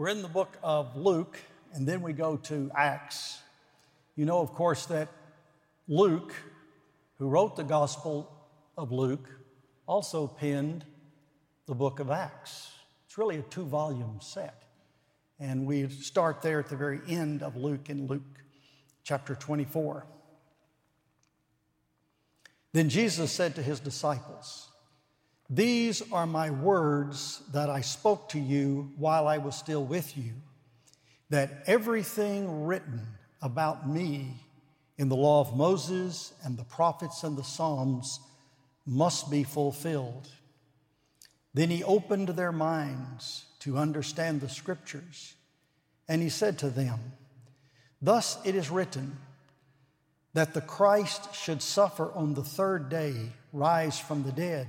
We're in the book of Luke, and then we go to Acts. You know, of course, that Luke, who wrote the Gospel of Luke, also penned the book of Acts. It's really a two volume set. And we start there at the very end of Luke in Luke chapter 24. Then Jesus said to his disciples, These are my words that I spoke to you while I was still with you, that everything written about me in the law of Moses and the prophets and the Psalms must be fulfilled. Then he opened their minds to understand the scriptures, and he said to them, Thus it is written that the Christ should suffer on the third day, rise from the dead,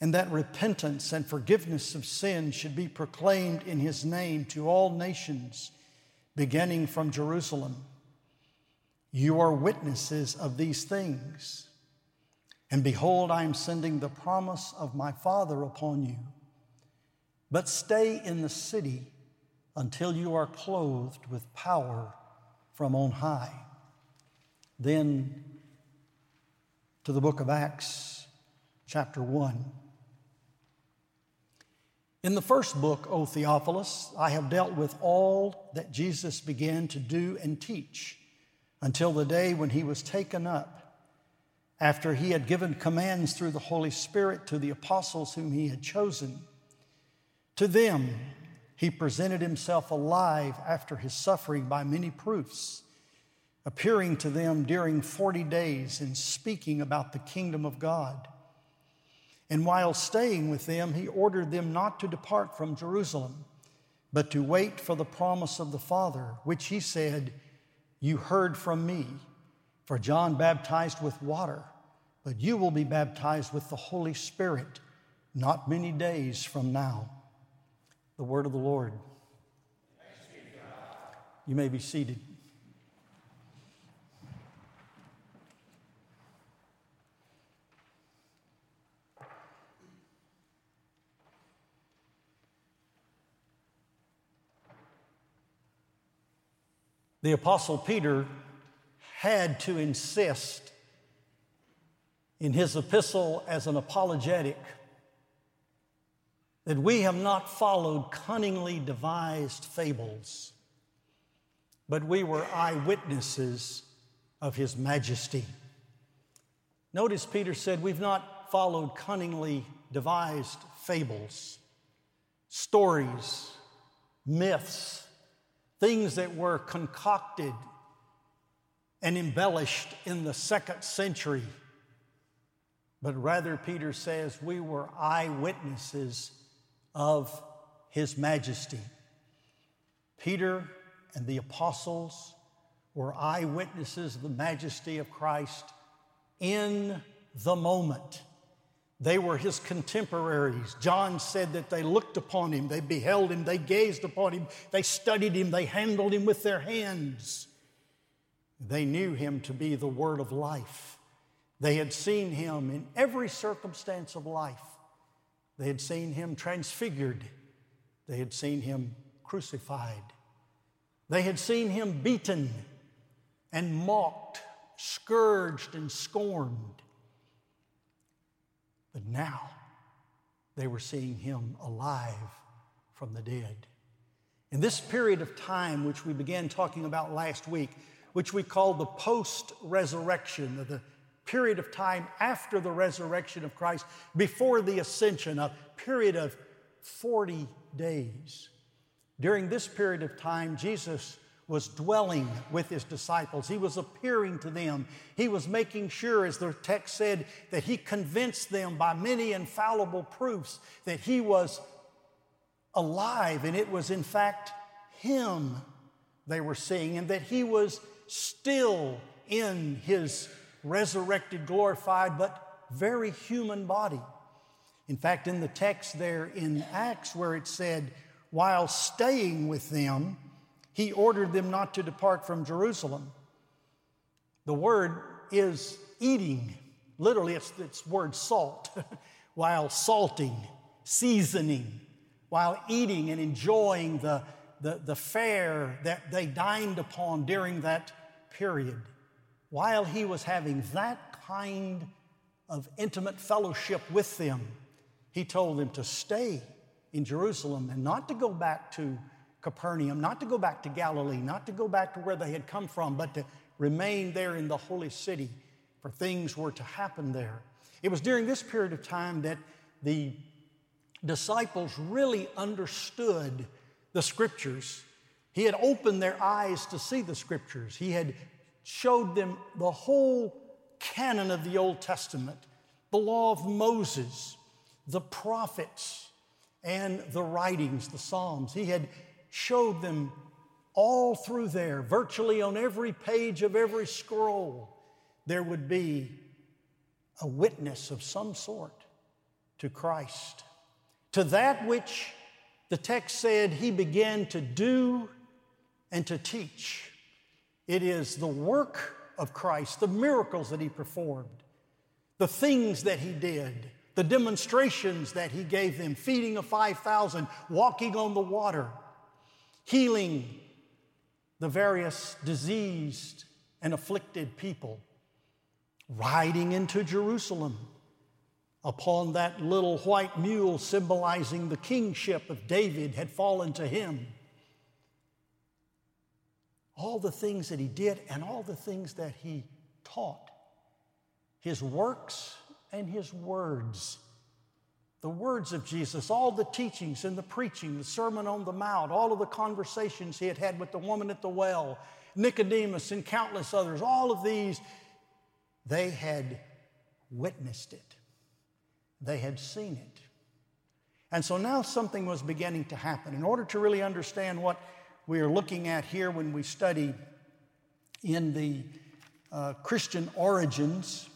and that repentance and forgiveness of sin should be proclaimed in his name to all nations, beginning from Jerusalem. You are witnesses of these things. And behold, I am sending the promise of my Father upon you. But stay in the city until you are clothed with power from on high. Then to the book of Acts, chapter 1. In the first book, O Theophilus, I have dealt with all that Jesus began to do and teach until the day when he was taken up, after he had given commands through the Holy Spirit to the apostles whom he had chosen. To them, he presented himself alive after his suffering by many proofs, appearing to them during 40 days and speaking about the kingdom of God. And while staying with them, he ordered them not to depart from Jerusalem, but to wait for the promise of the Father, which he said, You heard from me. For John baptized with water, but you will be baptized with the Holy Spirit not many days from now. The word of the Lord. You may be seated. The Apostle Peter had to insist in his epistle as an apologetic that we have not followed cunningly devised fables, but we were eyewitnesses of His majesty. Notice Peter said, We've not followed cunningly devised fables, stories, myths, things that were concocted and embellished in the second century. But rather, Peter says, we were eyewitnesses of His majesty. Peter and the apostles were eyewitnesses of the majesty of Christ in the moment. They were his contemporaries. John said that they looked upon him, they beheld him, they gazed upon him, they studied him, they handled him with their hands. They knew him to be the word of life. They had seen him in every circumstance of life. They had seen him transfigured. They had seen him crucified. They had seen him beaten and mocked, scourged and scorned. But now they were seeing him alive from the dead. In this period of time, which we began talking about last week, which we call the post resurrection, the period of time after the resurrection of Christ, before the ascension, a period of 40 days. During this period of time, Jesus was dwelling with his disciples. He was appearing to them. He was making sure, as the text said, that he convinced them by many infallible proofs that he was alive and it was, in fact, him they were seeing and that he was still in his resurrected, glorified, but very human body. In fact, in the text there in Acts, where it said, while staying with them, he ordered them not to depart from Jerusalem. The word is eating. Literally, it's, it's word salt. while salting, seasoning, while eating and enjoying the, the, the fare that they dined upon during that period, while he was having that kind of intimate fellowship with them, he told them to stay in Jerusalem and not to go back to Capernaum, not to go back to Galilee, not to go back to where they had come from, but to remain there in the holy city, for things were to happen there. It was during this period of time that the disciples really understood the scriptures. He had opened their eyes to see the scriptures. He had showed them the whole canon of the Old Testament, the law of Moses, the prophets, and the writings, the Psalms. He had showed them all through there, virtually on every page of every scroll, there would be a witness of some sort to Christ, to that which the text said he began to do and to teach. It is the work of Christ, the miracles that he performed, the things that he did, the demonstrations that he gave them, feeding of 5,000, walking on the water, healing the various diseased and afflicted people, riding into Jerusalem upon that little white mule symbolizing the kingship of David had fallen to him. All the things that he did and all the things that he taught, his works and his words. The words of Jesus, all the teachings and the preaching, the Sermon on the Mount, all of the conversations he had had with the woman at the well, Nicodemus, and countless others, all of these, they had witnessed it. They had seen it. And so now something was beginning to happen. In order to really understand what we are looking at here when we study in the uh, Christian origins,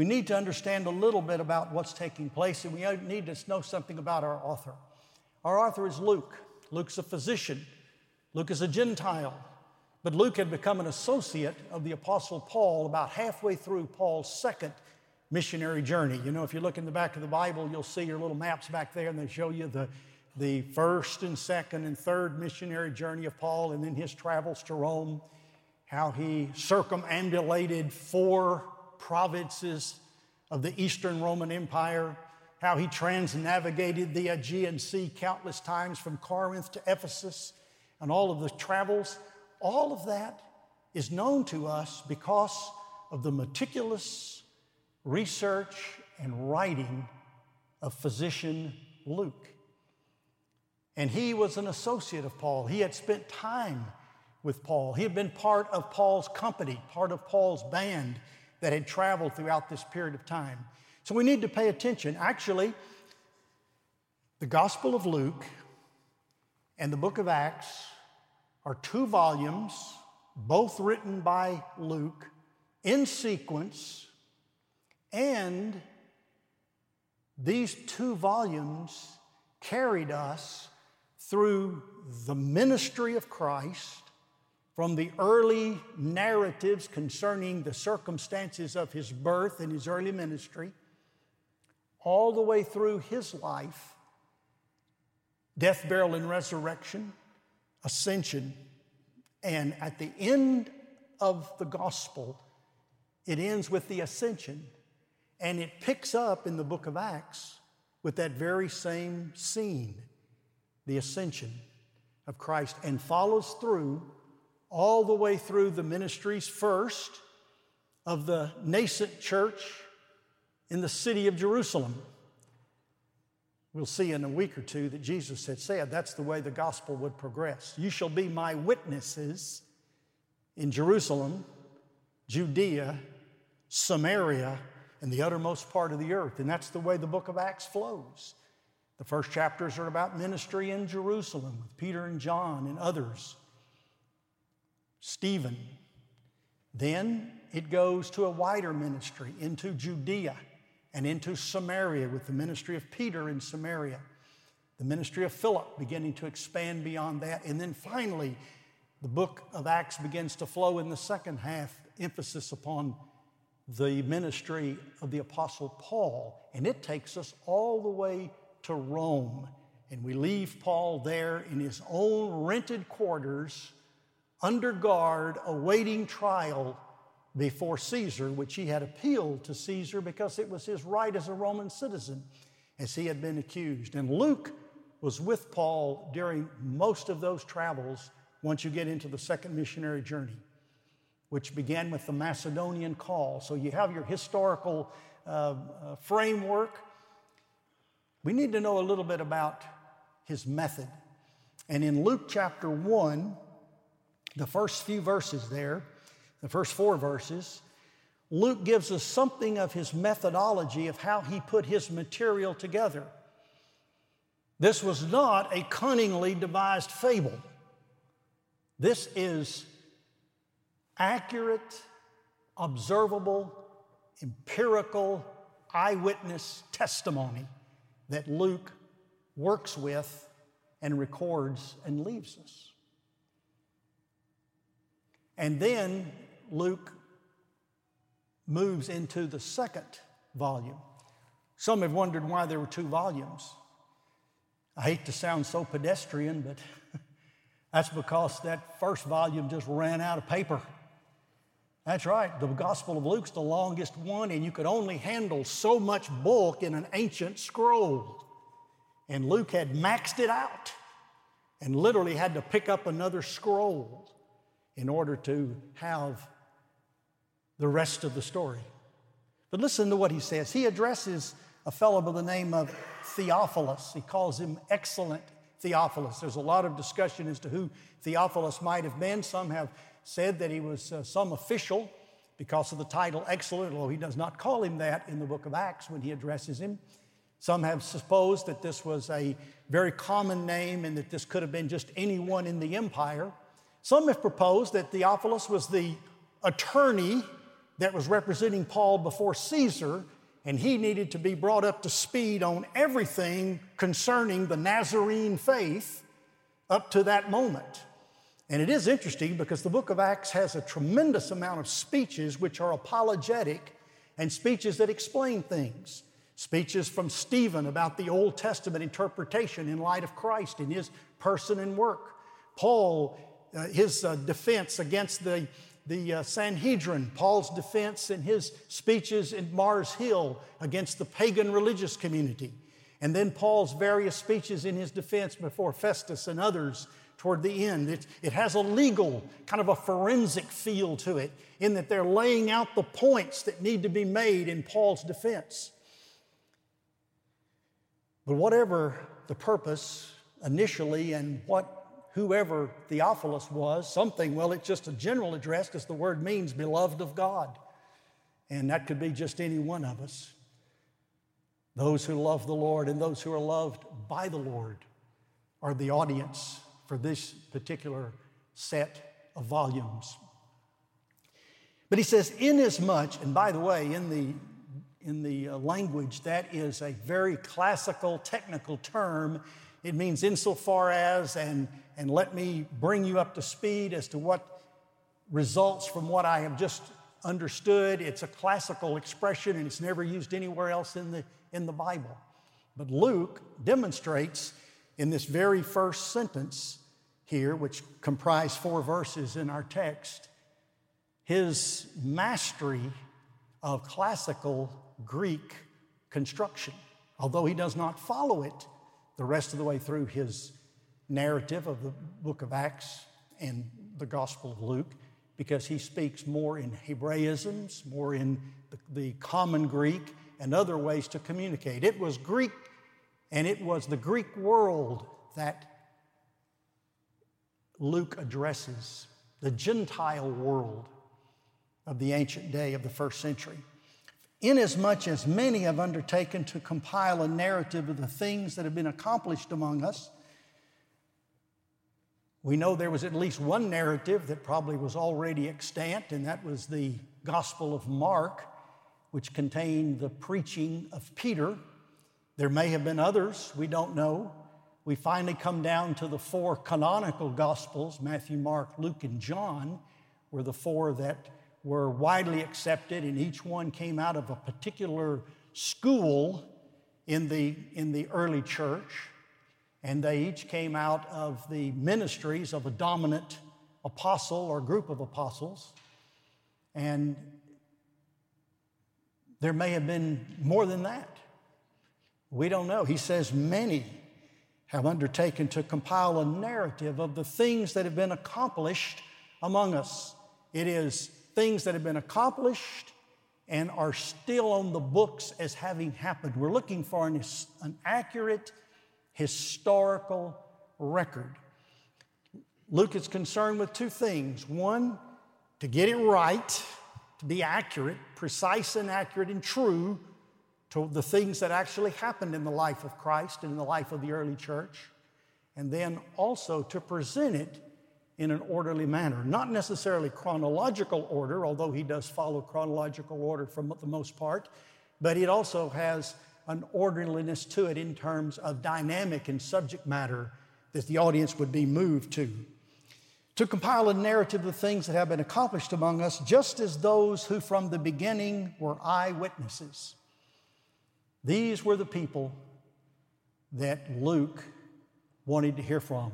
we need to understand a little bit about what's taking place, and we need to know something about our author. Our author is Luke. Luke's a physician, Luke is a Gentile. But Luke had become an associate of the Apostle Paul about halfway through Paul's second missionary journey. You know, if you look in the back of the Bible, you'll see your little maps back there, and they show you the, the first and second and third missionary journey of Paul, and then his travels to Rome, how he circumambulated four provinces of the Eastern Roman Empire, how he transnavigated the Aegean Sea countless times from Corinth to Ephesus, and all of the travels. All of that is known to us because of the meticulous research and writing of physician Luke. And he was an associate of Paul. He had spent time with Paul. He had been part of Paul's company, part of Paul's band that had traveled throughout this period of time. So we need to pay attention. Actually, the Gospel of Luke and the book of Acts are two volumes, both written by Luke in sequence and these two volumes carried us through the ministry of Christ from the early narratives concerning the circumstances of his birth and his early ministry, all the way through his life, death, burial, and resurrection, ascension, and at the end of the gospel, it ends with the ascension and it picks up in the book of Acts with that very same scene, the ascension of Christ, and follows through all the way through the ministries first of the nascent church in the city of Jerusalem. We'll see in a week or two that Jesus had said that's the way the gospel would progress. You shall be my witnesses in Jerusalem, Judea, Samaria, and the uttermost part of the earth. And that's the way the book of Acts flows. The first chapters are about ministry in Jerusalem with Peter and John and others, Stephen. Then it goes to a wider ministry into Judea and into Samaria with the ministry of Peter in Samaria, the ministry of Philip beginning to expand beyond that. And then finally, the book of Acts begins to flow in the second half, emphasis upon the ministry of the Apostle Paul, and it takes us all the way to Rome And we leave Paul there in his own rented quarters, under guard, awaiting trial before Caesar, which he had appealed to Caesar because it was his right as a Roman citizen, as he had been accused. And Luke was with Paul during most of those travels once you get into the second missionary journey, which began with the Macedonian call. So you have your historical uh, uh, framework. We need to know a little bit about his method. And in Luke chapter 1, the first few verses there, the first four verses, Luke gives us something of his methodology of how he put his material together. This was not a cunningly devised fable. This is accurate, observable, empirical, eyewitness testimony that Luke works with and records and leaves us. And then Luke moves into the second volume. Some have wondered why there were two volumes. I hate to sound so pedestrian, but that's because that first volume just ran out of paper. That's right, the Gospel of Luke's the longest one, and you could only handle so much bulk in an ancient scroll. And Luke had maxed it out and literally had to pick up another scroll in order to have the rest of the story. But listen to what he says. He addresses a fellow by the name of Theophilus. He calls him excellent Theophilus. There's a lot of discussion as to who Theophilus might have been. Some have said that he was uh, some official because of the title excellent, although he does not call him that in the book of Acts when he addresses him. Some have supposed that this was a very common name and that this could have been just anyone in the empire. Some have proposed that Theophilus was the attorney that was representing Paul before Caesar, and he needed to be brought up to speed on everything concerning the Nazarene faith up to that moment. And it is interesting because the book of Acts has a tremendous amount of speeches which are apologetic and speeches that explain things. Speeches from Stephen about the Old Testament interpretation in light of Christ in his person and work. Paul, uh, his uh, defense against the the uh, Sanhedrin, Paul's defense in his speeches in Mars Hill against the pagan religious community, and then Paul's various speeches in his defense before Festus and others toward the end. It, it has a legal, kind of a forensic feel to it, in that they're laying out the points that need to be made in Paul's defense. But whatever the purpose initially and what whoever Theophilus was, something, well, it's just a general address because the word means beloved of God. And that could be just any one of us. Those who love the Lord and those who are loved by the Lord are the audience for this particular set of volumes. But he says, inasmuch, and by the way, in the in the uh, language, that is a very classical technical term. It means insofar as, and and let me bring you up to speed as to what results from what I have just understood. It's a classical expression and it's never used anywhere else in the, in the Bible. But Luke demonstrates in this very first sentence here, which comprise four verses in our text, his mastery of classical Greek construction, although he does not follow it the rest of the way through his narrative of the book of Acts and the Gospel of Luke because he speaks more in Hebraisms, more in the, the, common Greek, and other ways to communicate. It was Greek, and it was the Greek world that Luke addresses, the Gentile world of the ancient day of the first century. Inasmuch as many have undertaken to compile a narrative of the things that have been accomplished among us, we know there was at least one narrative that probably was already extant, and that was the Gospel of Mark, which contained the preaching of Peter. There may have been others, we don't know. We finally come down to the four canonical Gospels Matthew, Mark, Luke, and John were the four that were widely accepted, and each one came out of a particular school in the, in the early church. and they each came out of the ministries of a dominant apostle or group of apostles. And there may have been more than that. We don't know. He says many have undertaken to compile a narrative of the things that have been accomplished among us. It is things that have been accomplished and are still on the books as having happened. We're looking for an, an accurate historical record. Luke is concerned with two things. One, to get it right, to be accurate, precise and accurate and true to the things that actually happened in the life of Christ and in the life of the early church, and then also to present it in an orderly manner. Not necessarily chronological order, although he does follow chronological order for the most part, but it also has an orderliness to it in terms of dynamic and subject matter that the audience would be moved to. To compile a narrative of things that have been accomplished among us, just as those who from the beginning were eyewitnesses. These were the people that Luke wanted to hear from.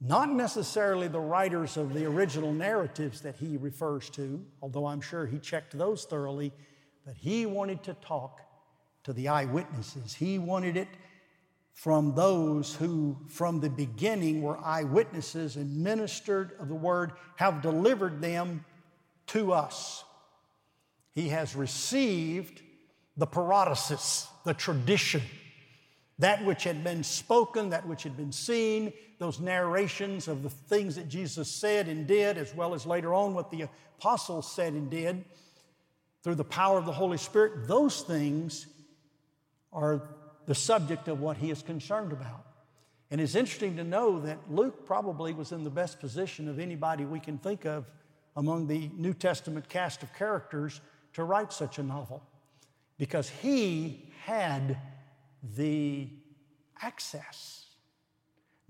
Not necessarily the writers of the original narratives that he refers to, although I'm sure he checked those thoroughly, but he wanted to talk to the eyewitnesses. He wanted it from those who, from the beginning, were eyewitnesses and ministered of the word, have delivered them to us. He has received the paradosis, the tradition, that which had been spoken, that which had been seen, those narrations of the things that Jesus said and did, as well as later on what the apostles said and did through the power of the Holy Spirit, those things are the subject of what he is concerned about. And it's interesting to know that Luke probably was in the best position of anybody we can think of among the New Testament cast of characters to write such a novel because he had the access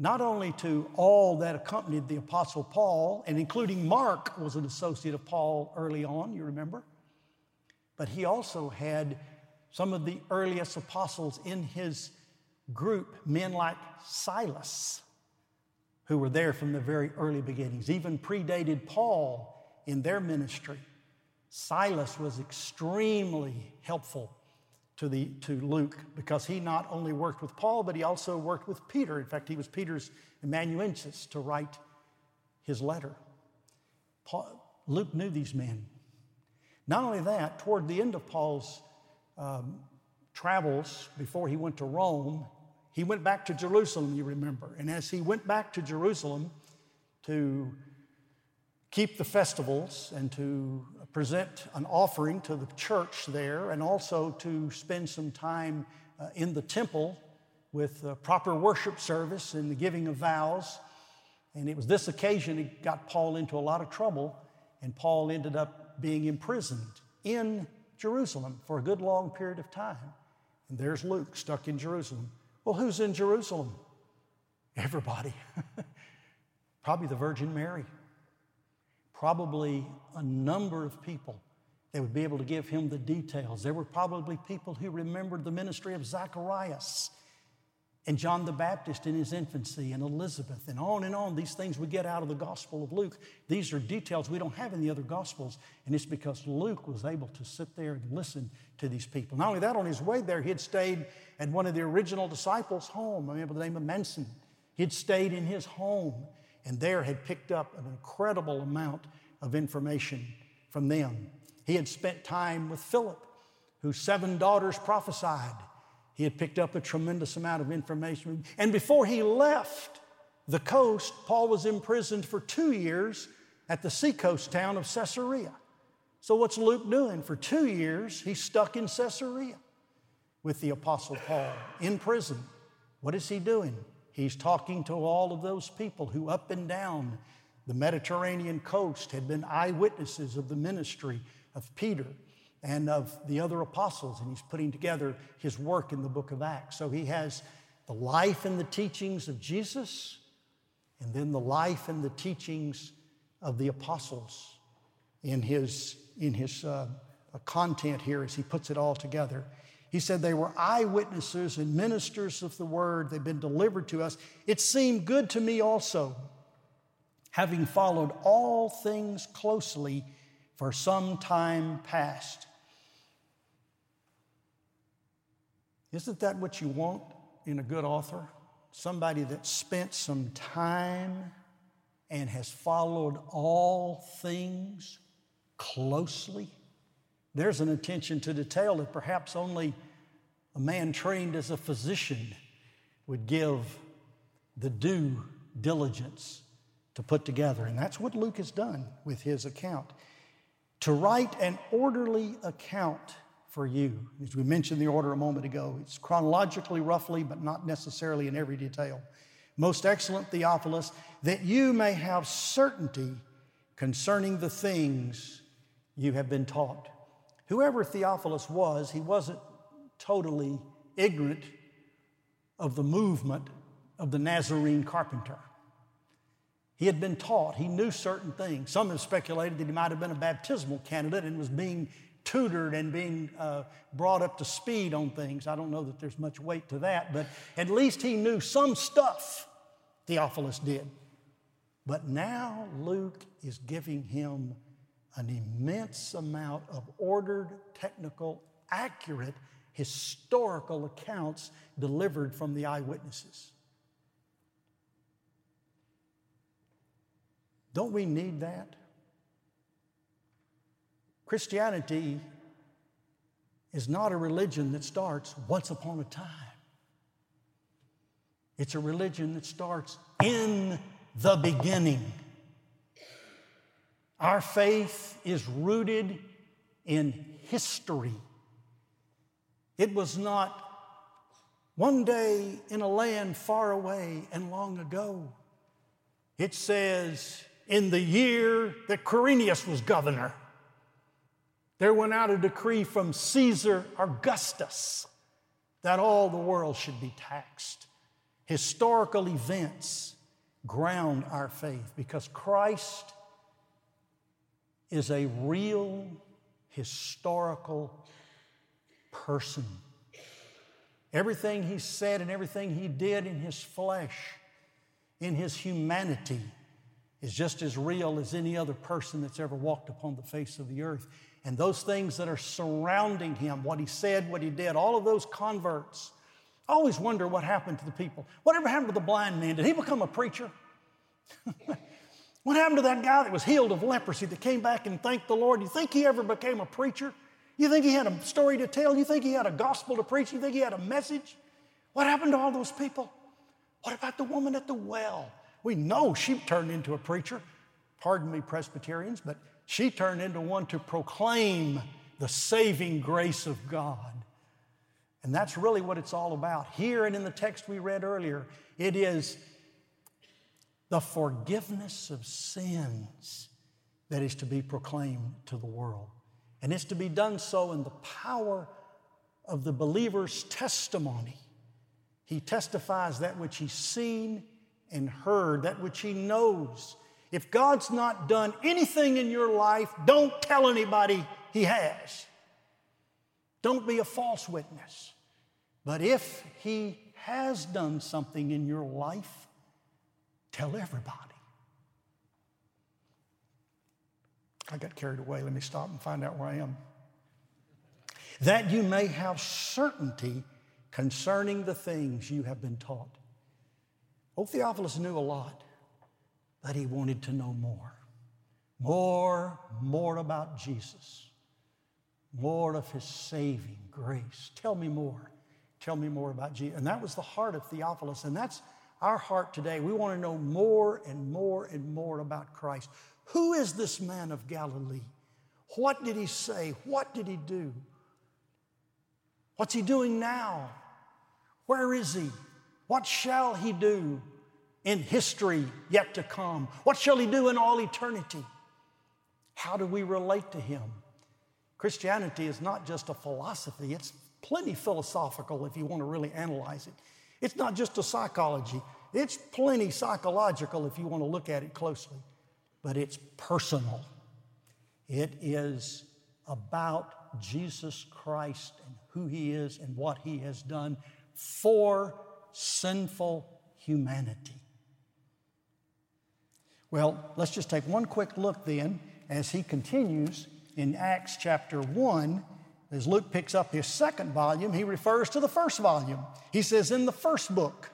not only to all that accompanied the Apostle Paul, and including Mark was an associate of Paul early on, you remember, but he also had some of the earliest apostles in his group, men like Silas, who were there from the very early beginnings, even predated Paul in their ministry. Silas was extremely helpful to, the, to Luke because he not only worked with Paul, but he also worked with Peter. In fact, he was Peter's amanuensis to write his letter. Paul, Luke knew these men. Not only that, toward the end of Paul's um, travels before he went to Rome, he went back to Jerusalem, you remember. And as he went back to Jerusalem to keep the festivals and to present an offering to the church there, and also to spend some time uh, in the temple with proper worship service and the giving of vows. And it was this occasion that got Paul into a lot of trouble, and Paul ended up being imprisoned in Jerusalem for a good long period of time. And there's Luke stuck in Jerusalem. Well, who's in Jerusalem? Everybody. Probably the Virgin Mary. Probably a number of people that would be able to give him the details. There were probably people who remembered the ministry of Zacharias and John the Baptist in his infancy and Elizabeth and on and on. These things we get out of the Gospel of Luke. These are details we don't have in the other Gospels, and it's because Luke was able to sit there and listen to these people. Not only that, on his way there, he had stayed at one of the original disciples' home, I remember the name of Mnason. He had stayed in his home and there had picked up an incredible amount of information from them. He had spent time with Philip, whose seven daughters prophesied he had picked up a tremendous amount of information. And before he left the coast, Paul was imprisoned for two years at the seacoast town of Caesarea. So, what's Luke doing? For two years, he's stuck in Caesarea with the Apostle Paul in prison. What is he doing? He's talking to all of those people who, up and down the Mediterranean coast, had been eyewitnesses of the ministry of Peter and of the other apostles, and he's putting together his work in the book of Acts. So he has the life and the teachings of Jesus, and then the life and the teachings of the apostles in his, in his uh, content here as he puts it all together. He said they were eyewitnesses and ministers of the word. They've been delivered to us. It seemed good to me also, having followed all things closely for some time past. Isn't that what you want in a good author? Somebody that spent some time and has followed all things closely. There's an attention to detail that perhaps only a man trained as a physician would give the due diligence to put together. And that's what Luke has done with his account. To write an orderly account for you. As we mentioned the order a moment ago, it's chronologically roughly, but not necessarily in every detail. Most excellent Theophilus, that you may have certainty concerning the things you have been taught. Whoever Theophilus was, he wasn't totally ignorant of the movement of the Nazarene carpenter. He had been taught, he knew certain things. Some have speculated that he might have been a baptismal candidate and was being tutored and being uh, brought up to speed on things. I don't know that there's much weight to that, but at least he knew some stuff, Theophilus did. But now Luke is giving him an immense amount of ordered, technical, accurate, historical accounts delivered from the eyewitnesses. Don't we need that? Christianity is not a religion that starts once upon a time. It's a religion that starts in the beginning. Our faith is rooted in history. It was not one day in a land far away and long ago. It says, in the year that Quirinius was governor there went out a decree from Caesar Augustus that all the world should be taxed. Historical events ground our faith because Christ is a real historical person. Everything he said and everything he did in his flesh, in his humanity, is just as real as any other person that's ever walked upon the face of the earth and those things that are surrounding him, what he said, what he did, all of those converts. I always wonder what happened to the people. Whatever happened to the blind man? Did he become a preacher? what happened to that guy that was healed of leprosy that came back and thanked the Lord? You think he ever became a preacher? You think he had a story to tell? You think he had a gospel to preach? You think he had a message? What happened to all those people? What about the woman at the well? We know she turned into a preacher. Pardon me, Presbyterians, but she turned into one to proclaim the saving grace of God. And that's really what it's all about. Here and in the text we read earlier, it is the forgiveness of sins that is to be proclaimed to the world. And it's to be done so in the power of the believer's testimony. He testifies that which he's seen and heard, that which he knows, if God's not done anything in your life, don't tell anybody He has. Don't be a false witness. But if He has done something in your life, tell everybody. I got carried away. Let me stop and find out where I am. That you may have certainty concerning the things you have been taught. Oh, Theophilus knew a lot but he wanted to know more. More, more about Jesus. More of his saving grace. Tell me more. Tell me more about Jesus. And that was the heart of Theophilus. And that's our heart today. We want to know more and more and more about Christ. Who is this man of Galilee? What did he say? What did he do? What's he doing now? Where is he? What shall he do? in history yet to come? What shall he do in all eternity? How do we relate to him? Christianity is not just a philosophy, it's plenty philosophical if you want to really analyze it. It's not just a psychology, it's plenty psychological if you want to look at it closely, but it's personal. It is about Jesus Christ and who He is and what He has done for sinful humanity. Well, let's just take one quick look then as he continues in Acts chapter 1. As Luke picks up his second volume, he refers to the first volume. He says, In the first book,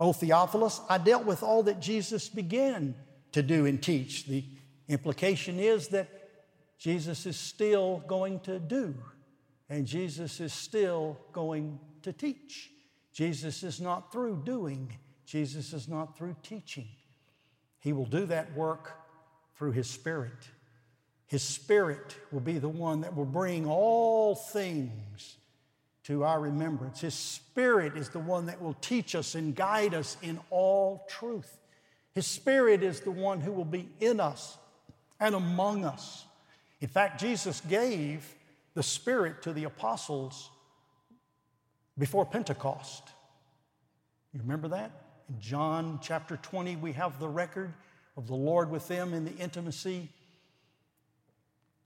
O Theophilus, I dealt with all that Jesus began to do and teach. The implication is that Jesus is still going to do, and Jesus is still going to teach. Jesus is not through doing, Jesus is not through teaching. He will do that work through His Spirit. His Spirit will be the one that will bring all things to our remembrance. His Spirit is the one that will teach us and guide us in all truth. His Spirit is the one who will be in us and among us. In fact, Jesus gave the Spirit to the apostles before Pentecost. You remember that? In John chapter 20, we have the record of the Lord with them in the intimacy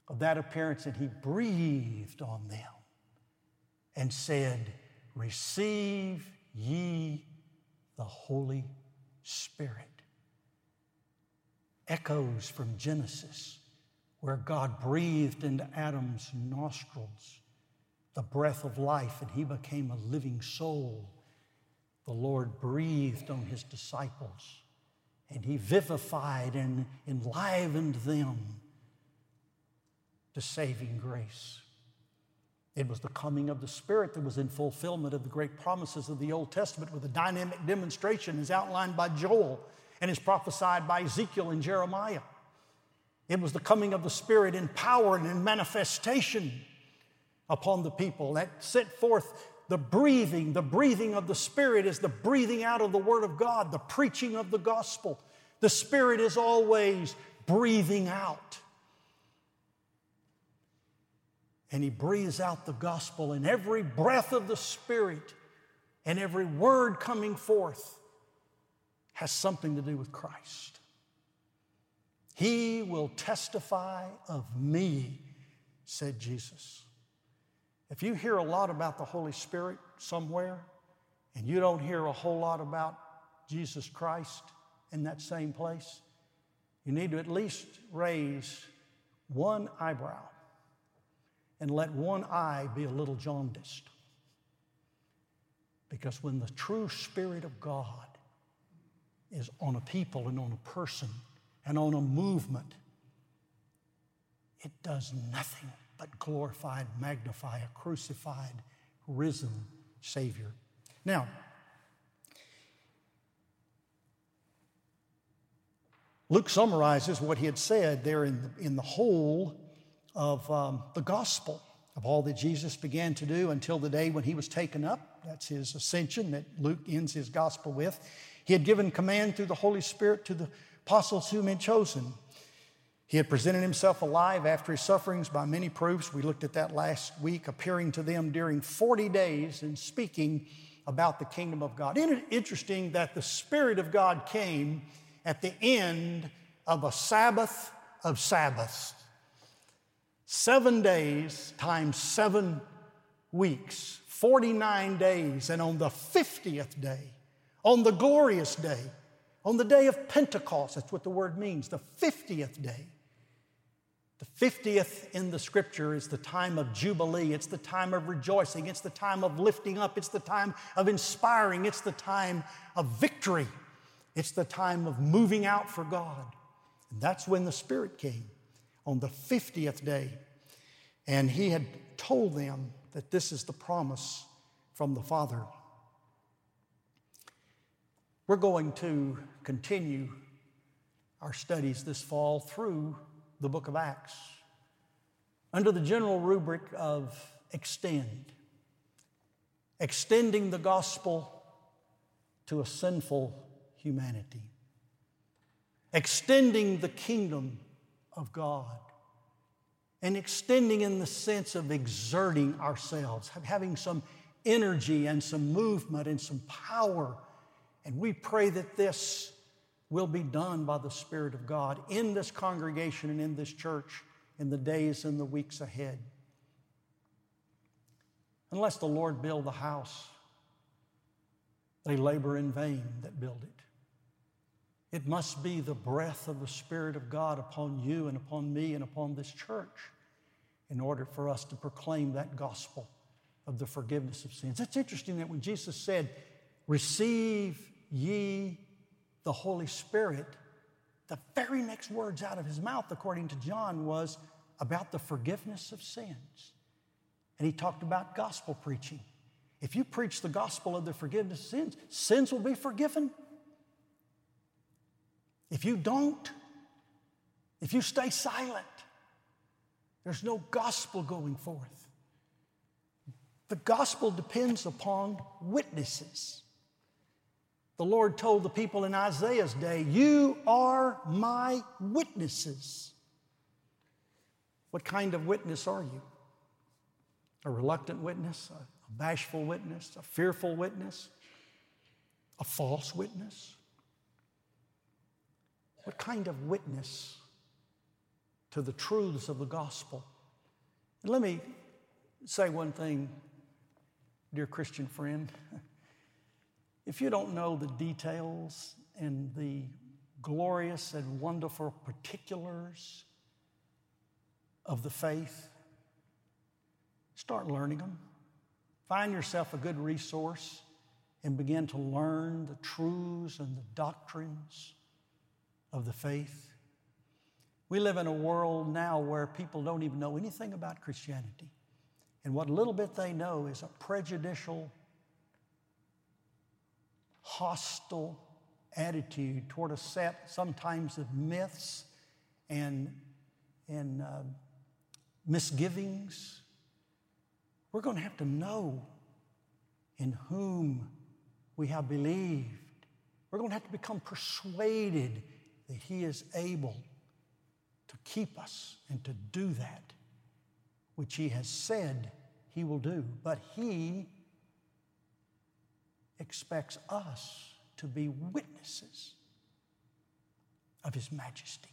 of that appearance, and He breathed on them and said, Receive ye the Holy Spirit. Echoes from Genesis, where God breathed into Adam's nostrils the breath of life and he became a living soul. The Lord breathed on his disciples and he vivified and enlivened them to saving grace. It was the coming of the Spirit that was in fulfillment of the great promises of the Old Testament with a dynamic demonstration as outlined by Joel and is prophesied by Ezekiel and Jeremiah. It was the coming of the Spirit in power and in manifestation upon the people that set forth the breathing. The breathing of the Spirit is the breathing out of the Word of God, the preaching of the gospel. The Spirit is always breathing out and he breathes out the gospel, and every breath of the Spirit and every word coming forth has something to do with Christ. He will testify of me, said Jesus. If you hear a lot about the Holy Spirit somewhere, and you don't hear a whole lot about Jesus Christ in that same place, you need to at least raise one eyebrow and let one eye be a little jaundiced. Because when the true Spirit of God is on a people and on a person and on a movement, it does nothing but glorify and magnify a crucified, risen Savior. Now, Luke summarizes what he had said there in the, in the whole of um, the gospel, of all that Jesus began to do until the day when he was taken up. That's his ascension that Luke ends his gospel with. He had given command through the Holy Spirit to the apostles whom he had chosen. He had presented himself alive after his sufferings by many proofs. We looked at that last week, appearing to them during 40 days and speaking about the kingdom of God. Isn't it interesting that the Spirit of God came at the end of a Sabbath of Sabbaths? Seven days times seven weeks, 49 days, and on the 50th day, on the glorious day, on the day of Pentecost, that's what the word means, the 50th day. The 50th in the scripture is the time of jubilee. It's the time of rejoicing. It's the time of lifting up. It's the time of inspiring. It's the time of victory. It's the time of moving out for God. And that's when the Spirit came on the 50th day. And he had told them that this is the promise from the Father. We're going to continue our studies this fall through the book of Acts under the general rubric of extend, extending the gospel to a sinful humanity extending the kingdom of God, and extending in the sense of exerting ourselves, having some energy and some movement and some power. And we pray that this will be done by the Spirit of God in this congregation and in this church in the days and the weeks ahead. Unless the Lord build the house, they labor in vain that build it. It must be the breath of the Spirit of God upon you and upon me and upon this church in order for us to proclaim that gospel of the forgiveness of sins. It's interesting that when Jesus said, Receive ye the Holy Spirit, the very next words out of his mouth, according to John, was about the forgiveness of sins. And he talked about gospel preaching. If you preach the gospel of the forgiveness of sins, sins will be forgiven. If you don't, if you stay silent, there's no gospel going forth. The gospel depends upon witnesses. The Lord told the people in Isaiah's day, You are my witnesses. What kind of witness are you? A reluctant witness, a bashful witness, a fearful witness, a false witness? What kind of witness to the truths of the gospel? And let me say one thing, dear Christian friend. If you don't know the details and the glorious and wonderful particulars of the faith, start learning them. Find yourself a good resource and begin to learn the truths and the doctrines of the faith. We live in a world now where people don't even know anything about Christianity. And what little bit they know is a prejudicial hostile attitude toward a set sometimes of myths and, and uh, misgivings. We're going to have to know in whom we have believed. We're going to have to become persuaded that He is able to keep us and to do that which He has said He will do. But He expects us to be witnesses of His majesty.